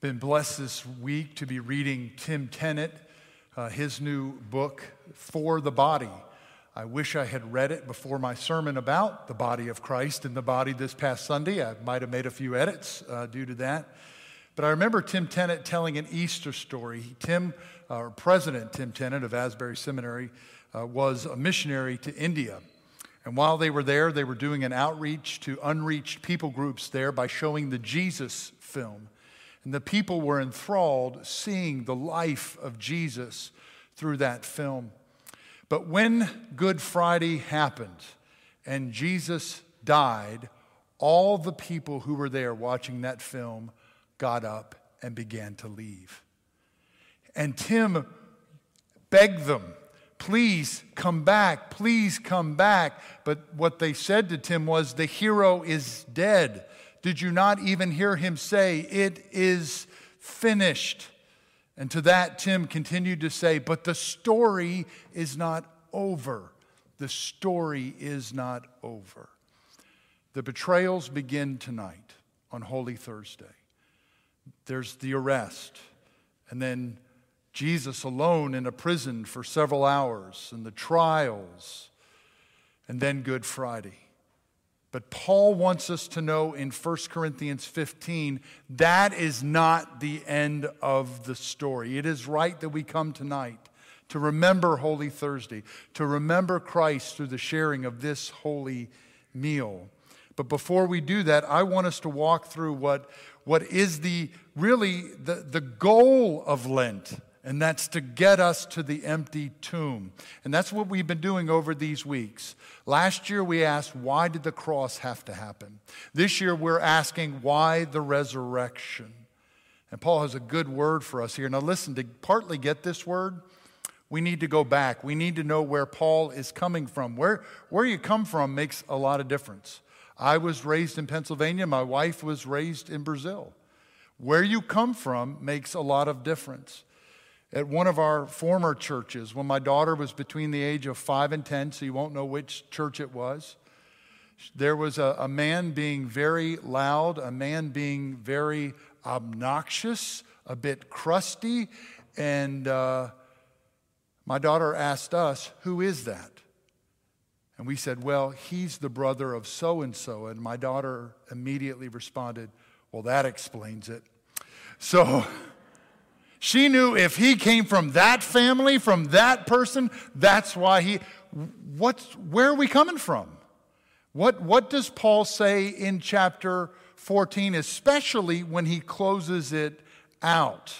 Been blessed this week to be reading Tim Tennent, uh, his new book, For the Body. I wish I had read it before my sermon about the body of Christ and the body this past Sunday. I might have made a few edits uh, due to that. But I remember Tim Tennent telling an Easter story. Tim, uh, President Tim Tennent of Asbury Seminary, uh, was a missionary to India. And while they were there, they were doing an outreach to unreached people groups there by showing the Jesus film. And the people were enthralled seeing the life of Jesus through that film. But when Good Friday happened and Jesus died, all the people who were there watching that film got up and began to leave. And Tim begged them, please come back, please come back. But what they said to Tim was, the hero is dead. Did you not even hear him say, It is finished? And to that, Tim continued to say, But the story is not over. The story is not over. The betrayals begin tonight on Holy Thursday. There's the arrest, and then Jesus alone in a prison for several hours, and the trials, and then Good Friday. But Paul wants us to know in 1 Corinthians 15 that is not the end of the story. It is right that we come tonight to remember Holy Thursday, to remember Christ through the sharing of this holy meal. But before we do that, I want us to walk through what, what is the really the, the goal of Lent and that's to get us to the empty tomb. And that's what we've been doing over these weeks. Last year we asked, why did the cross have to happen? This year we're asking, why the resurrection? And Paul has a good word for us here. Now, listen, to partly get this word, we need to go back. We need to know where Paul is coming from. Where, where you come from makes a lot of difference. I was raised in Pennsylvania, my wife was raised in Brazil. Where you come from makes a lot of difference at one of our former churches when my daughter was between the age of five and 10, so you won't know which church it was. There was a, a man being very loud, a man being very obnoxious, a bit crusty, and uh, my daughter asked us, Who is that? And we said, Well, he's the brother of so and so. And my daughter immediately responded, Well, that explains it. So, she knew if he came from that family, from that person, that's why he. What's, where are we coming from? What, what does Paul say in chapter 14, especially when he closes it out?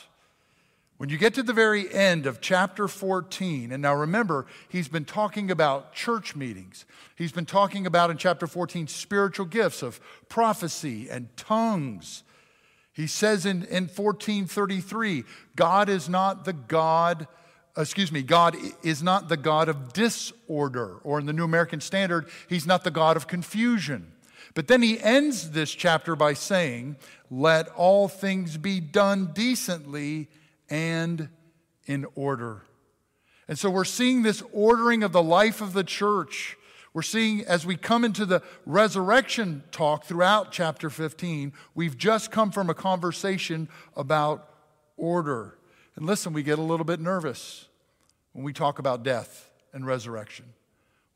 When you get to the very end of chapter 14, and now remember, he's been talking about church meetings. He's been talking about in chapter 14 spiritual gifts of prophecy and tongues he says in, in 1433, God is not the God, excuse me, God is not the God of disorder, or in the New American Standard, He's not the God of confusion. But then he ends this chapter by saying, Let all things be done decently and in order. And so we're seeing this ordering of the life of the church we're seeing as we come into the resurrection talk throughout chapter 15, we've just come from a conversation about order. And listen, we get a little bit nervous when we talk about death and resurrection.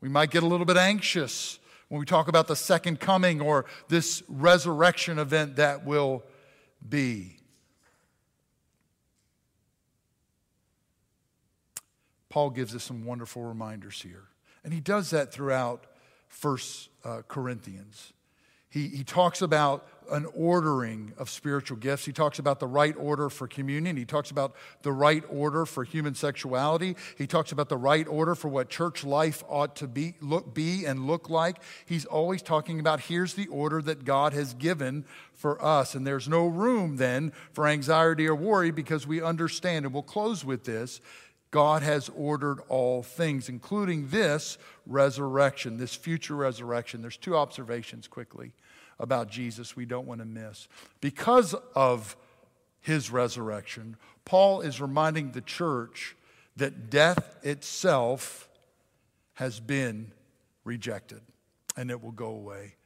We might get a little bit anxious when we talk about the second coming or this resurrection event that will be. Paul gives us some wonderful reminders here. And he does that throughout First uh, Corinthians. He, he talks about an ordering of spiritual gifts. He talks about the right order for communion. He talks about the right order for human sexuality. He talks about the right order for what church life ought to be, look, be and look like. He's always talking about here's the order that God has given for us. And there's no room then for anxiety or worry because we understand, and we'll close with this God has ordered all things, including this resurrection, this future resurrection. There's two observations quickly about Jesus we don't want to miss. Because of his resurrection, Paul is reminding the church that death itself has been rejected and it will go away.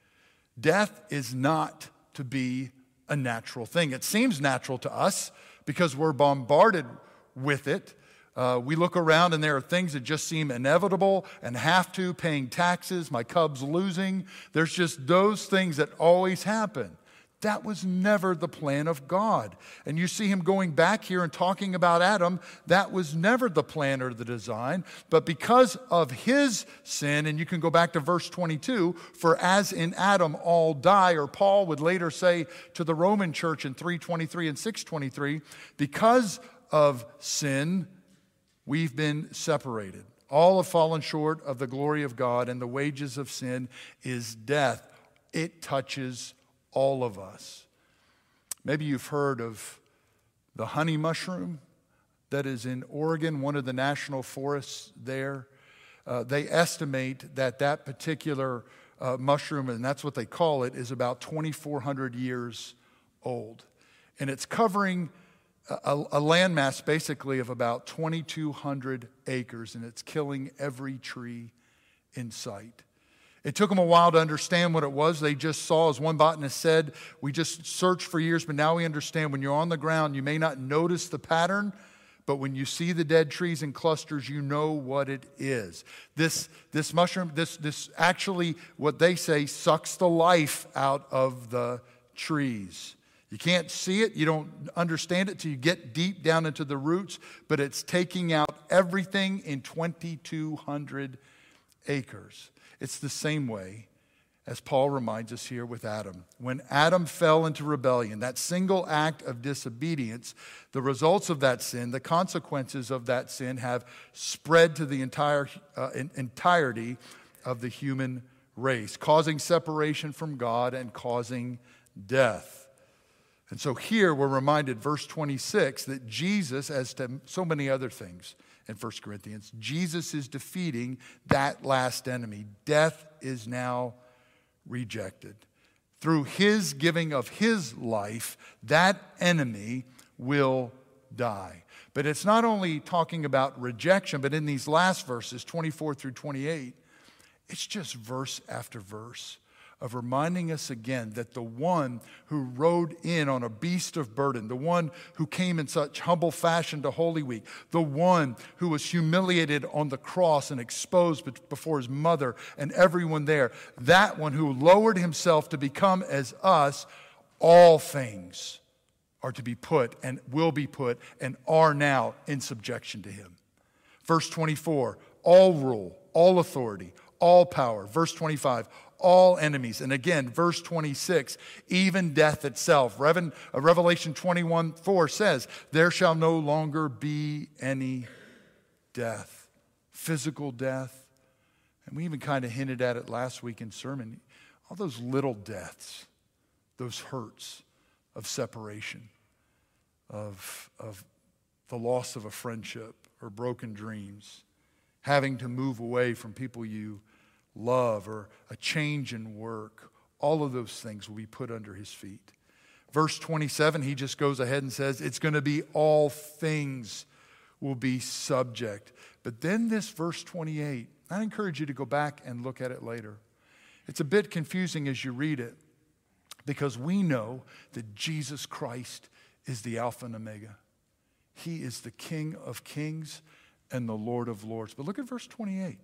Death is not to be a natural thing. It seems natural to us because we're bombarded with it. Uh, we look around and there are things that just seem inevitable and have to, paying taxes, my Cubs losing. There's just those things that always happen. That was never the plan of God. And you see him going back here and talking about Adam. That was never the plan or the design. But because of his sin, and you can go back to verse 22 for as in Adam all die, or Paul would later say to the Roman church in 323 and 623, because of sin, we've been separated. All have fallen short of the glory of God, and the wages of sin is death. It touches all of us. Maybe you've heard of the honey mushroom that is in Oregon, one of the national forests there. Uh, they estimate that that particular uh, mushroom, and that's what they call it, is about 2,400 years old. And it's covering a, a landmass basically of about 2,200 acres, and it's killing every tree in sight. It took them a while to understand what it was. They just saw, as one botanist said, we just searched for years, but now we understand when you're on the ground, you may not notice the pattern, but when you see the dead trees in clusters, you know what it is. This, this mushroom, this, this actually, what they say, sucks the life out of the trees. You can't see it, you don't understand it till you get deep down into the roots, but it's taking out everything in 2,200 acres. It's the same way as Paul reminds us here with Adam. When Adam fell into rebellion, that single act of disobedience, the results of that sin, the consequences of that sin have spread to the entire uh, entirety of the human race, causing separation from God and causing death. And so here we're reminded, verse 26, that Jesus, as to so many other things, in 1 Corinthians. Jesus is defeating that last enemy. Death is now rejected. Through his giving of his life, that enemy will die. But it's not only talking about rejection, but in these last verses, 24 through 28, it's just verse after verse of reminding us again that the one who rode in on a beast of burden, the one who came in such humble fashion to Holy Week, the one who was humiliated on the cross and exposed before his mother and everyone there, that one who lowered himself to become as us, all things are to be put and will be put and are now in subjection to him. Verse 24, all rule, all authority, all power. Verse 25, all enemies. And again, verse 26, even death itself. Uh, Revelation 21 4 says, There shall no longer be any death, physical death. And we even kind of hinted at it last week in sermon. All those little deaths, those hurts of separation, of, of the loss of a friendship or broken dreams, having to move away from people you love or a change in work, all of those things will be put under his feet. Verse 27, he just goes ahead and says, It's going to be all things will be subject. But then this verse 28, I encourage you to go back and look at it later. It's a bit confusing as you read it because we know that Jesus Christ is the Alpha and Omega. He is the King of kings and the Lord of lords. But look at verse 28.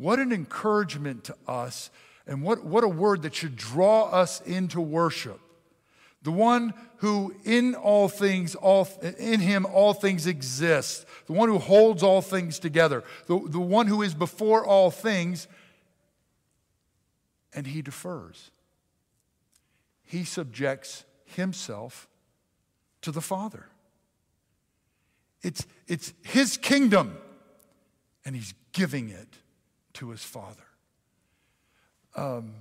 What an encouragement to us, and what, what a word that should draw us into worship. The one who in all things, all, in him all things exist. The one who holds all things together. The, the one who is before all things, and he defers. He subjects himself to the Father. It's, it's his kingdom, and he's giving it to his father. Um,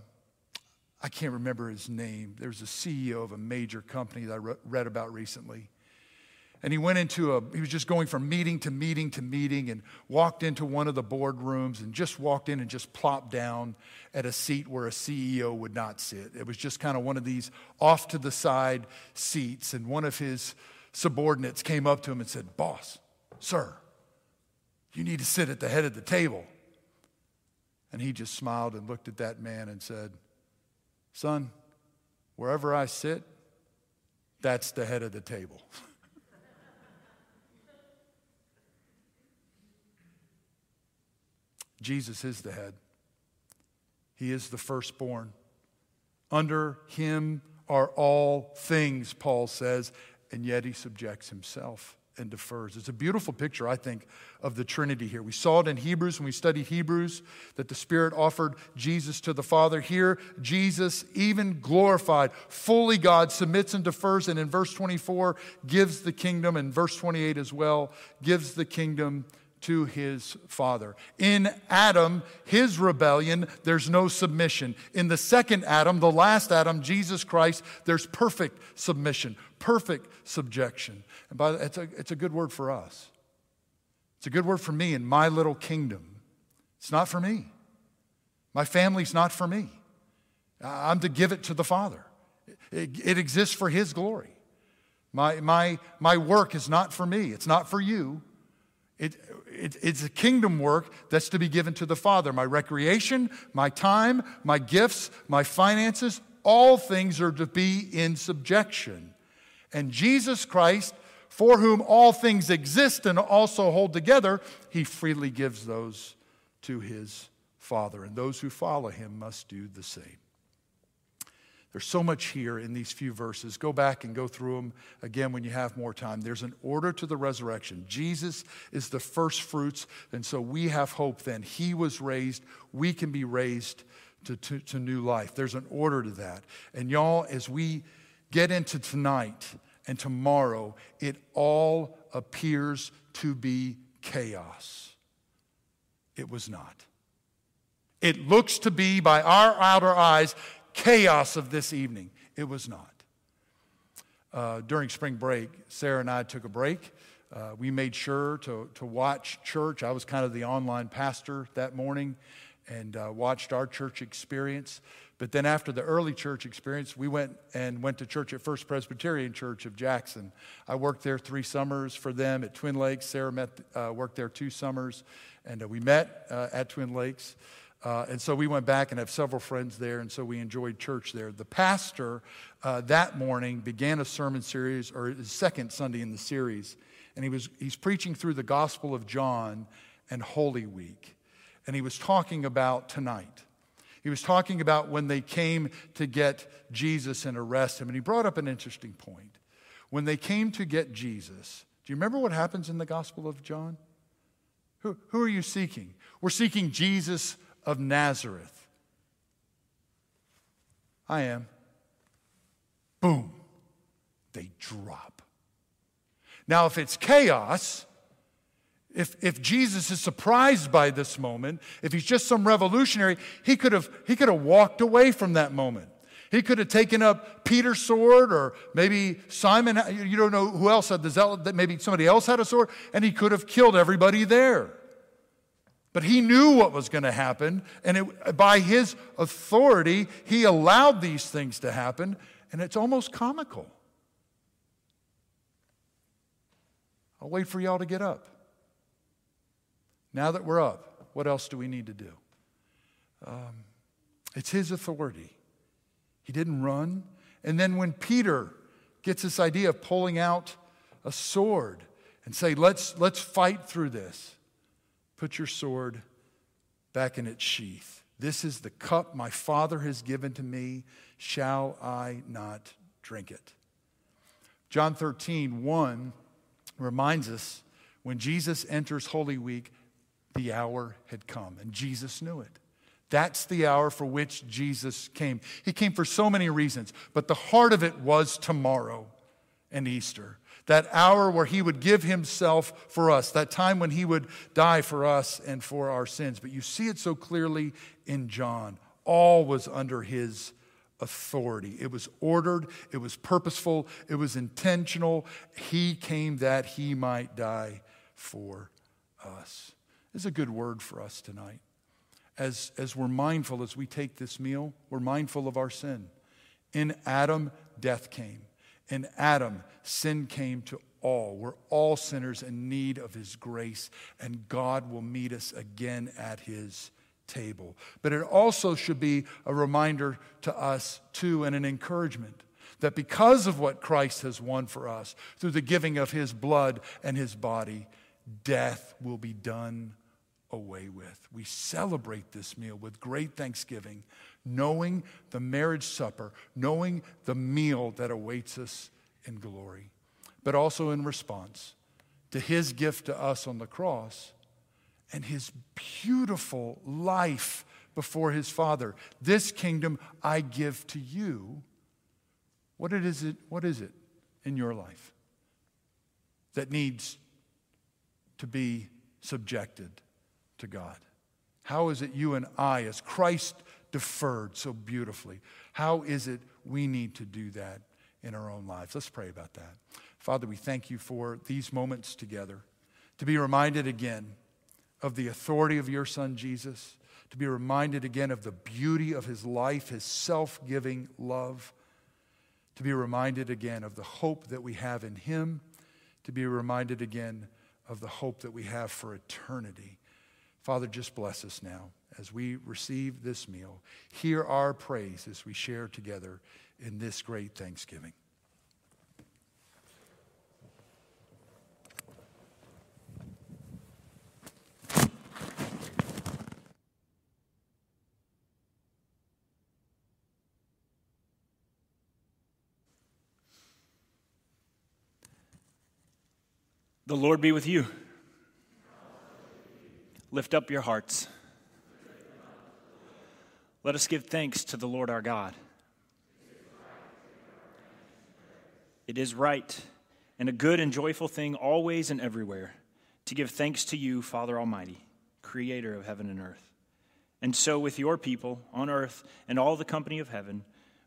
I can't remember his name. There's a CEO of a major company that I re- read about recently. And he went into a, he was just going from meeting to meeting to meeting and walked into one of the boardrooms and just walked in and just plopped down at a seat where a CEO would not sit. It was just kind of one of these off to the side seats. And one of his subordinates came up to him and said, Boss, sir, you need to sit at the head of the table. And he just smiled and looked at that man and said, Son, wherever I sit, That's the head of the table. Jesus is the head. He is the firstborn. Under him are all things, Paul says, and yet he subjects himself and defers. It's a beautiful picture, I think, of the Trinity here. We saw it in Hebrews when we studied Hebrews that the Spirit offered Jesus to the Father. Here, Jesus, even glorified, fully God, submits and defers, and in verse 24, gives the kingdom, and verse 28 as well, gives the kingdom to his father. In Adam, his rebellion, there's no submission. In the second Adam, the last Adam, Jesus Christ, there's perfect submission, perfect subjection. And by the, it's, a, it's a good word for us. It's a good word for me in my little kingdom. It's not for me. My family's not for me. I'm to give it to the Father. It, it exists for His glory. My, my, my work is not for me, it's not for you. It, it, it's a kingdom work that's to be given to the Father. My recreation, my time, my gifts, my finances, all things are to be in subjection. And Jesus Christ for whom all things exist and also hold together, he freely gives those to his Father. And those who follow him must do the same. There's so much here in these few verses. Go back and go through them again when you have more time. There's an order to the resurrection. Jesus is the first fruits, and so we have hope then. He was raised, we can be raised to, to, to new life. There's an order to that. And y'all, as we get into tonight, and tomorrow, it all appears to be chaos. It was not. It looks to be, by our outer eyes, chaos of this evening. It was not. Uh, during spring break, Sarah and I took a break. Uh, we made sure to, to watch church. I was kind of the online pastor that morning and uh, watched our church experience. But then after the early church experience, we went and went to church at First Presbyterian Church of Jackson. I worked there three summers for them at Twin Lakes. Sarah met, uh, worked there two summers, and uh, we met uh, at Twin Lakes. Uh, and so we went back and have several friends there, and so we enjoyed church there. The pastor uh, that morning began a sermon series, or his second Sunday in the series, and he was he's preaching through the Gospel of John and Holy Week, and he was talking about tonight. He was talking about when they came to get Jesus and arrest him. And he brought up an interesting point. When they came to get Jesus, do you remember what happens in the Gospel of John? Who, who are you seeking? We're seeking Jesus of Nazareth. I am. Boom. They drop. Now, if it's chaos, if, if Jesus is surprised by this moment, if he's just some revolutionary, he could have, he could have walked away from that moment. He could have taken up Peter's sword, or maybe Simon, you don't know who else had the zealot, that maybe somebody else had a sword, and he could have killed everybody there. But he knew what was going to happen, and it, by his authority, he allowed these things to happen, and it's almost comical. I'll wait for y'all to get up. Now that we're up, what else do we need to do? Um, it's his authority. He didn't run. And then when Peter gets this idea of pulling out a sword and say, let's, let's fight through this, put your sword back in its sheath. This is the cup my Father has given to me. Shall I not drink it? John 13, 1 reminds us when Jesus enters Holy Week, the hour had come, and Jesus knew it. That's the hour for which Jesus came. He came for so many reasons, but the heart of it was tomorrow and Easter. That hour where he would give himself for us, that time when he would die for us and for our sins. But you see it so clearly in John. All was under his authority. It was ordered, it was purposeful, it was intentional. He came that he might die for us is a good word for us tonight. As, as we're mindful as we take this meal, we're mindful of our sin. In Adam, death came. In Adam, sin came to all. We're all sinners in need of his grace, and God will meet us again at his table. But it also should be a reminder to us, too, and an encouragement That because of what Christ has won for us, through the giving of his blood and his body, death will be done away with. We celebrate this meal with great thanksgiving, knowing the marriage supper, knowing the meal that awaits us in glory, but also in response to his gift to us on the cross and his beautiful life before his Father. This kingdom I give to you. What is it, what is it in your life that needs to be subjected to God? How is it you and I, as Christ deferred so beautifully, how is it we need to do that in our own lives? Let's pray about that. Father, we thank you for these moments together, to be reminded again of the authority of your Son, Jesus, to be reminded again of the beauty of his life, his self giving love, to be reminded again of the hope that we have in him, to be reminded again of the hope that we have for eternity. Father, just bless us now as we receive this meal. Hear our praise as we share together in this great Thanksgiving. The Lord be with you. Lift up your hearts. Let us give thanks to the Lord our God. It is right and a good and joyful thing always and everywhere to give thanks to you, Father Almighty, creator of heaven and earth. And so, with your people on earth and all the company of heaven,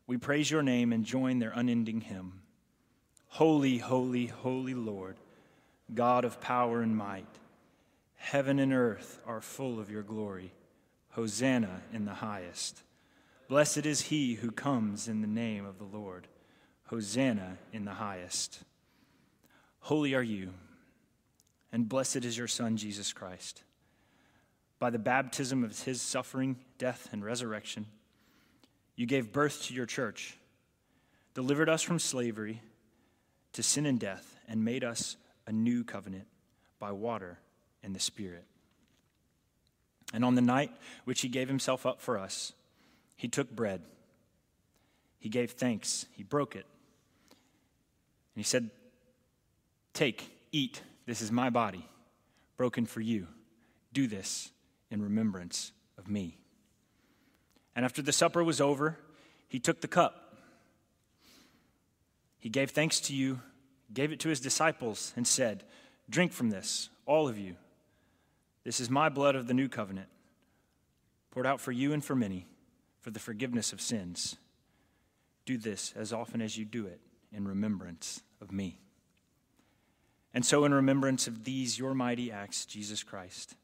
we praise your name and join their unending hymn Holy, holy, holy Lord, God of power and might. Heaven and earth are full of your glory. Hosanna in the highest. Blessed is he who comes in the name of the Lord. Hosanna in the highest. Holy are you, and blessed is your Son, Jesus Christ. By the baptism of his suffering, death, and resurrection, you gave birth to your church, delivered us from slavery to sin and death, and made us a new covenant by water and the Spirit. And on the night which he gave himself up for us, he took bread. He gave thanks. He broke it. And he said, Take, eat. This is my body, broken for you. Do this in remembrance of me. And after the supper was over, he took the cup. He gave thanks to you, gave it to his disciples, and said, Drink from this, all of you. This is my blood of the new covenant, poured out for you and for many for the forgiveness of sins. Do this as often as you do it in remembrance of me. And so, in remembrance of these your mighty acts, Jesus Christ,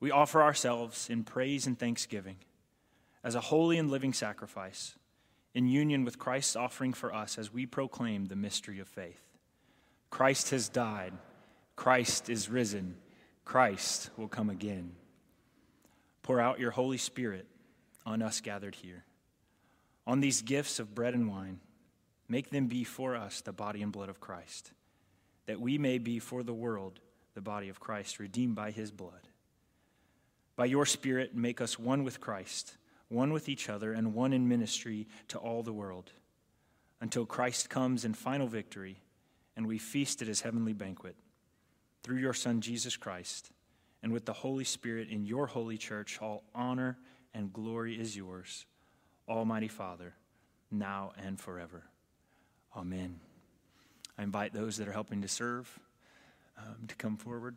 we offer ourselves in praise and thanksgiving as a holy and living sacrifice in union with Christ's offering for us as we proclaim the mystery of faith. Christ has died, Christ is risen. Christ will come again. Pour out your Holy Spirit on us gathered here. On these gifts of bread and wine, make them be for us the body and blood of Christ, that we may be for the world the body of Christ, redeemed by his blood. By your Spirit, make us one with Christ, one with each other, and one in ministry to all the world, until Christ comes in final victory and we feast at his heavenly banquet through your Son, Jesus Christ, and with the Holy Spirit in your holy church, all honor and glory is yours, Almighty Father, now and forever. Amen. I invite those that are helping to serve um, to come forward.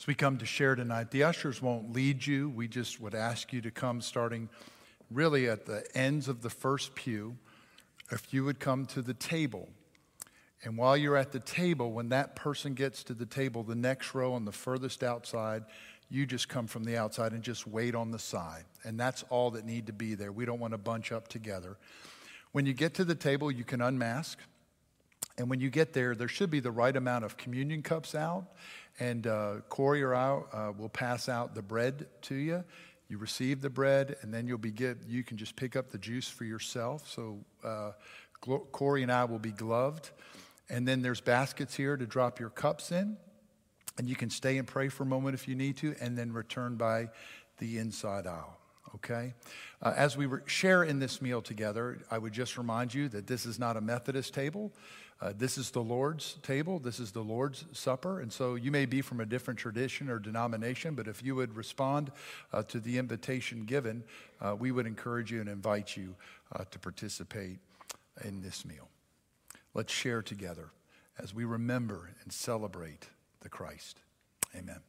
As we come to share tonight, the ushers won't lead you. We just would ask you to come starting really at the ends of the first pew. If you would come to the table. And while you're at the table, when that person gets to the table, the next row on the furthest outside, you just come from the outside and just wait on the side. And that's all that need to be there. We don't want to bunch up together. When you get to the table, you can unmask. And when you get there, there should be the right amount of communion cups out and uh, Corey or I uh, will pass out the bread to you. You receive the bread, and then you'll be get, you can just pick up the juice for yourself. So uh, Corey and I will be gloved. And then there's baskets here to drop your cups in. And you can stay and pray for a moment if you need to, and then return by the inside aisle. Okay? Uh, as we share in this meal together, I would just remind you that this is not a Methodist table. Uh, this is the Lord's table. This is the Lord's supper. And so you may be from a different tradition or denomination, but if you would respond uh, to the invitation given, uh, we would encourage you and invite you uh, to participate in this meal. Let's share together as we remember and celebrate the Christ. Amen.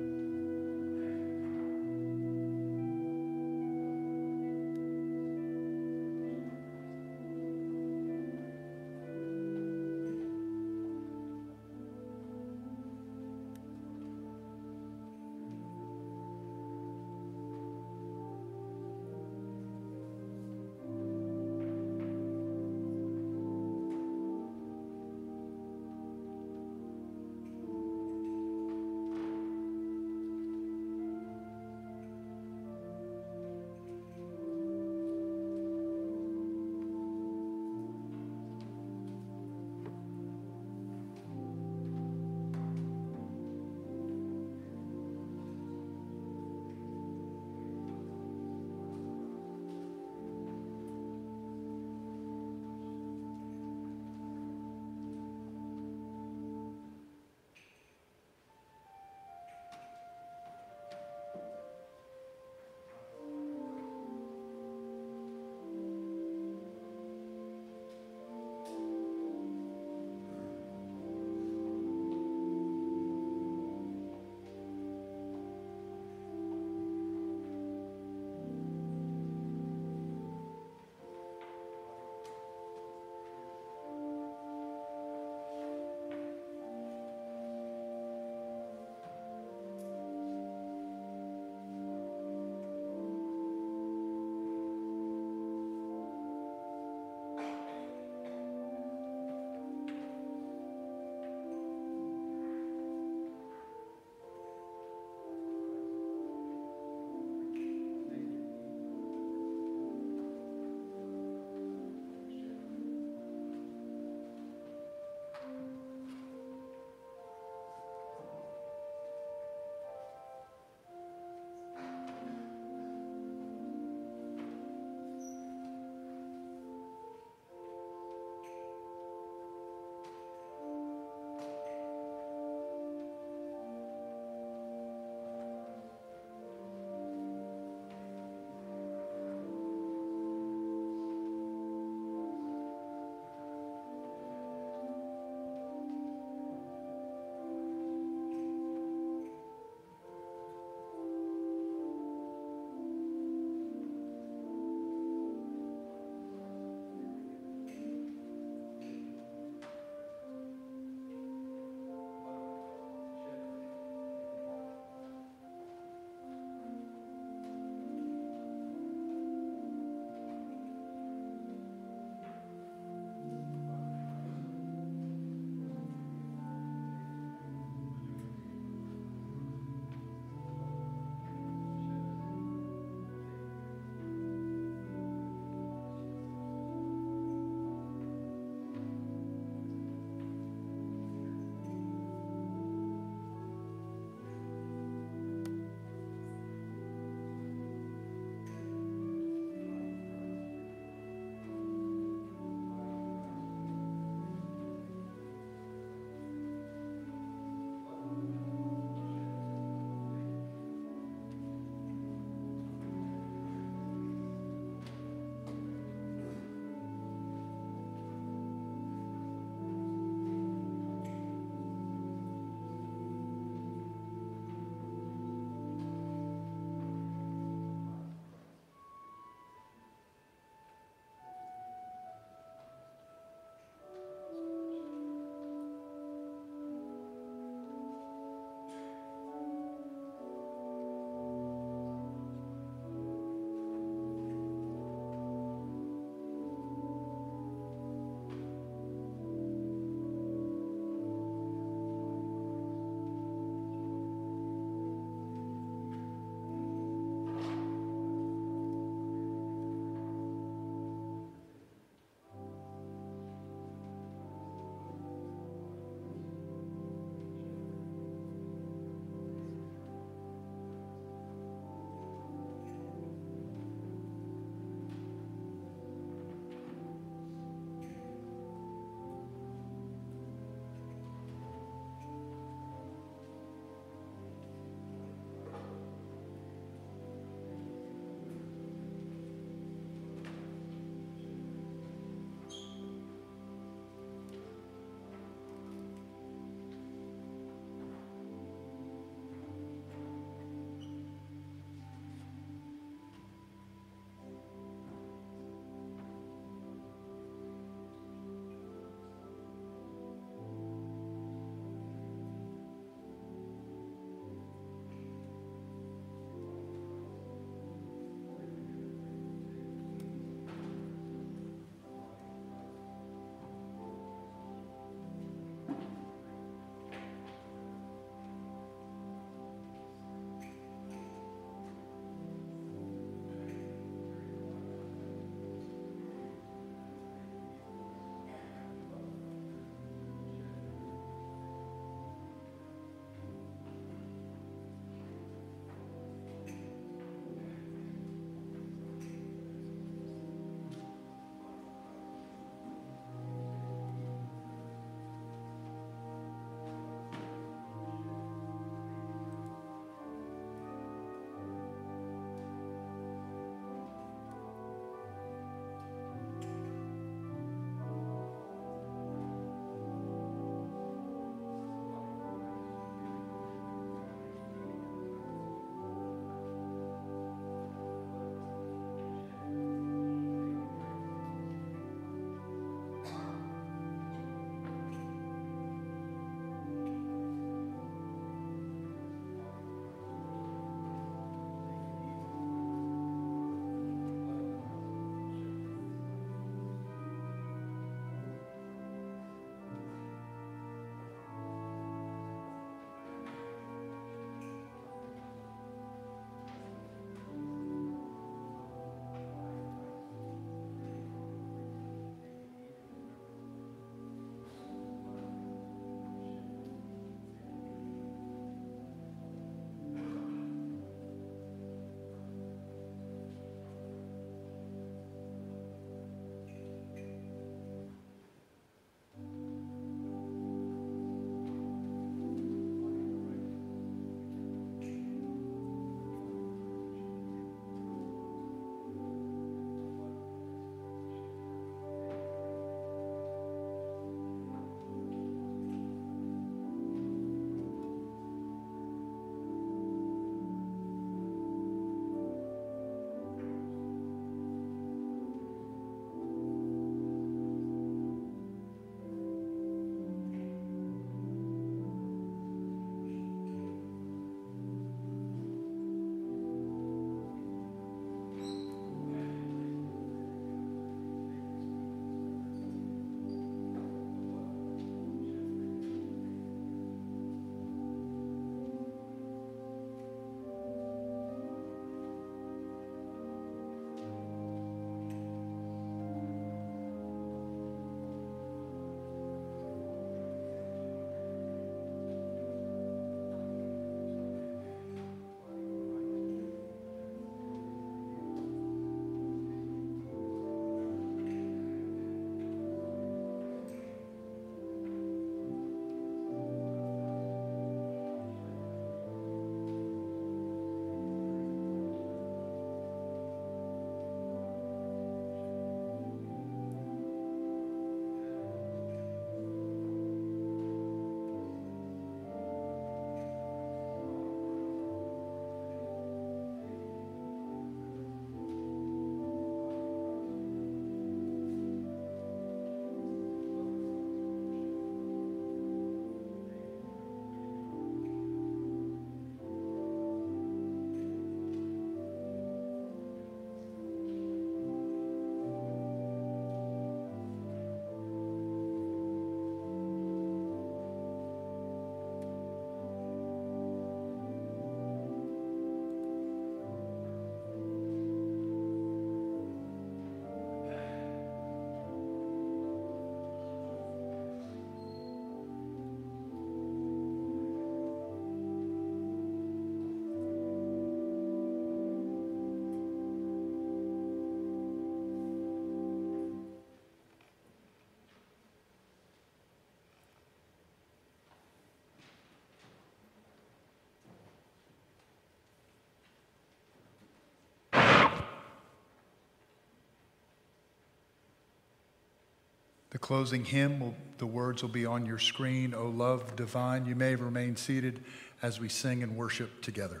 The closing hymn, will, the words will be on your screen, O love divine. You may remain seated as we sing and worship together.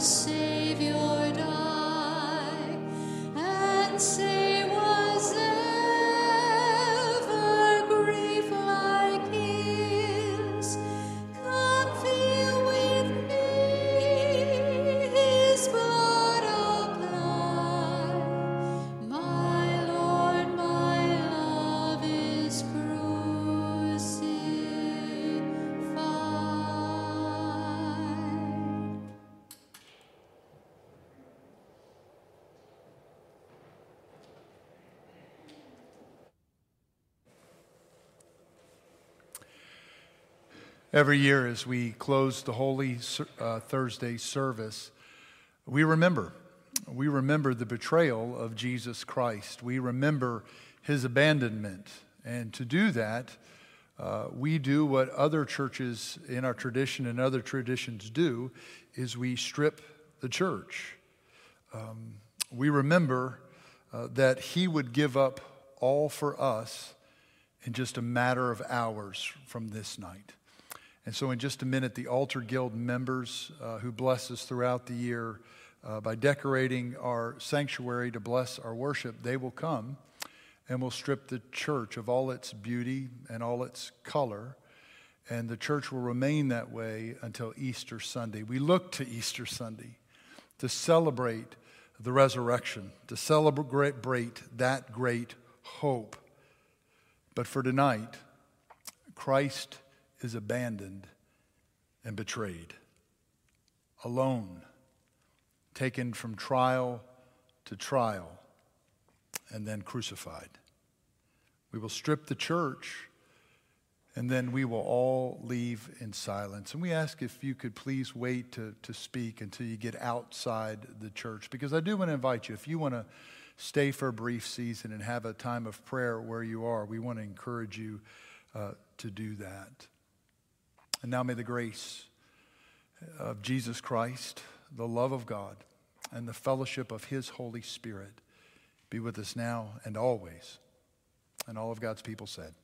see Every year, as we close the Holy uh, Thursday service, we remember. We remember the betrayal of Jesus Christ. We remember his abandonment. And to do that, uh, we do what other churches in our tradition and other traditions do is we strip the church. Um, we remember uh, that he would give up all for us in just a matter of hours from this night. And so, in just a minute, the Altar Guild members uh, who bless us throughout the year uh, by decorating our sanctuary to bless our worship, they will come and will strip the church of all its beauty and all its color. And the church will remain that way until Easter Sunday. We look to Easter Sunday to celebrate the resurrection, to celebrate that great hope. But for tonight, Christ is abandoned and betrayed, alone, taken from trial to trial, and then crucified. We will strip the church, and then we will all leave in silence. And we ask if you could please wait to, to speak until you get outside the church, because I do want to invite you, if you want to stay for a brief season and have a time of prayer where you are, we want to encourage you uh, to do that. And now may the grace of Jesus Christ, the love of God, and the fellowship of His Holy Spirit be with us now and always. And all of God's people said,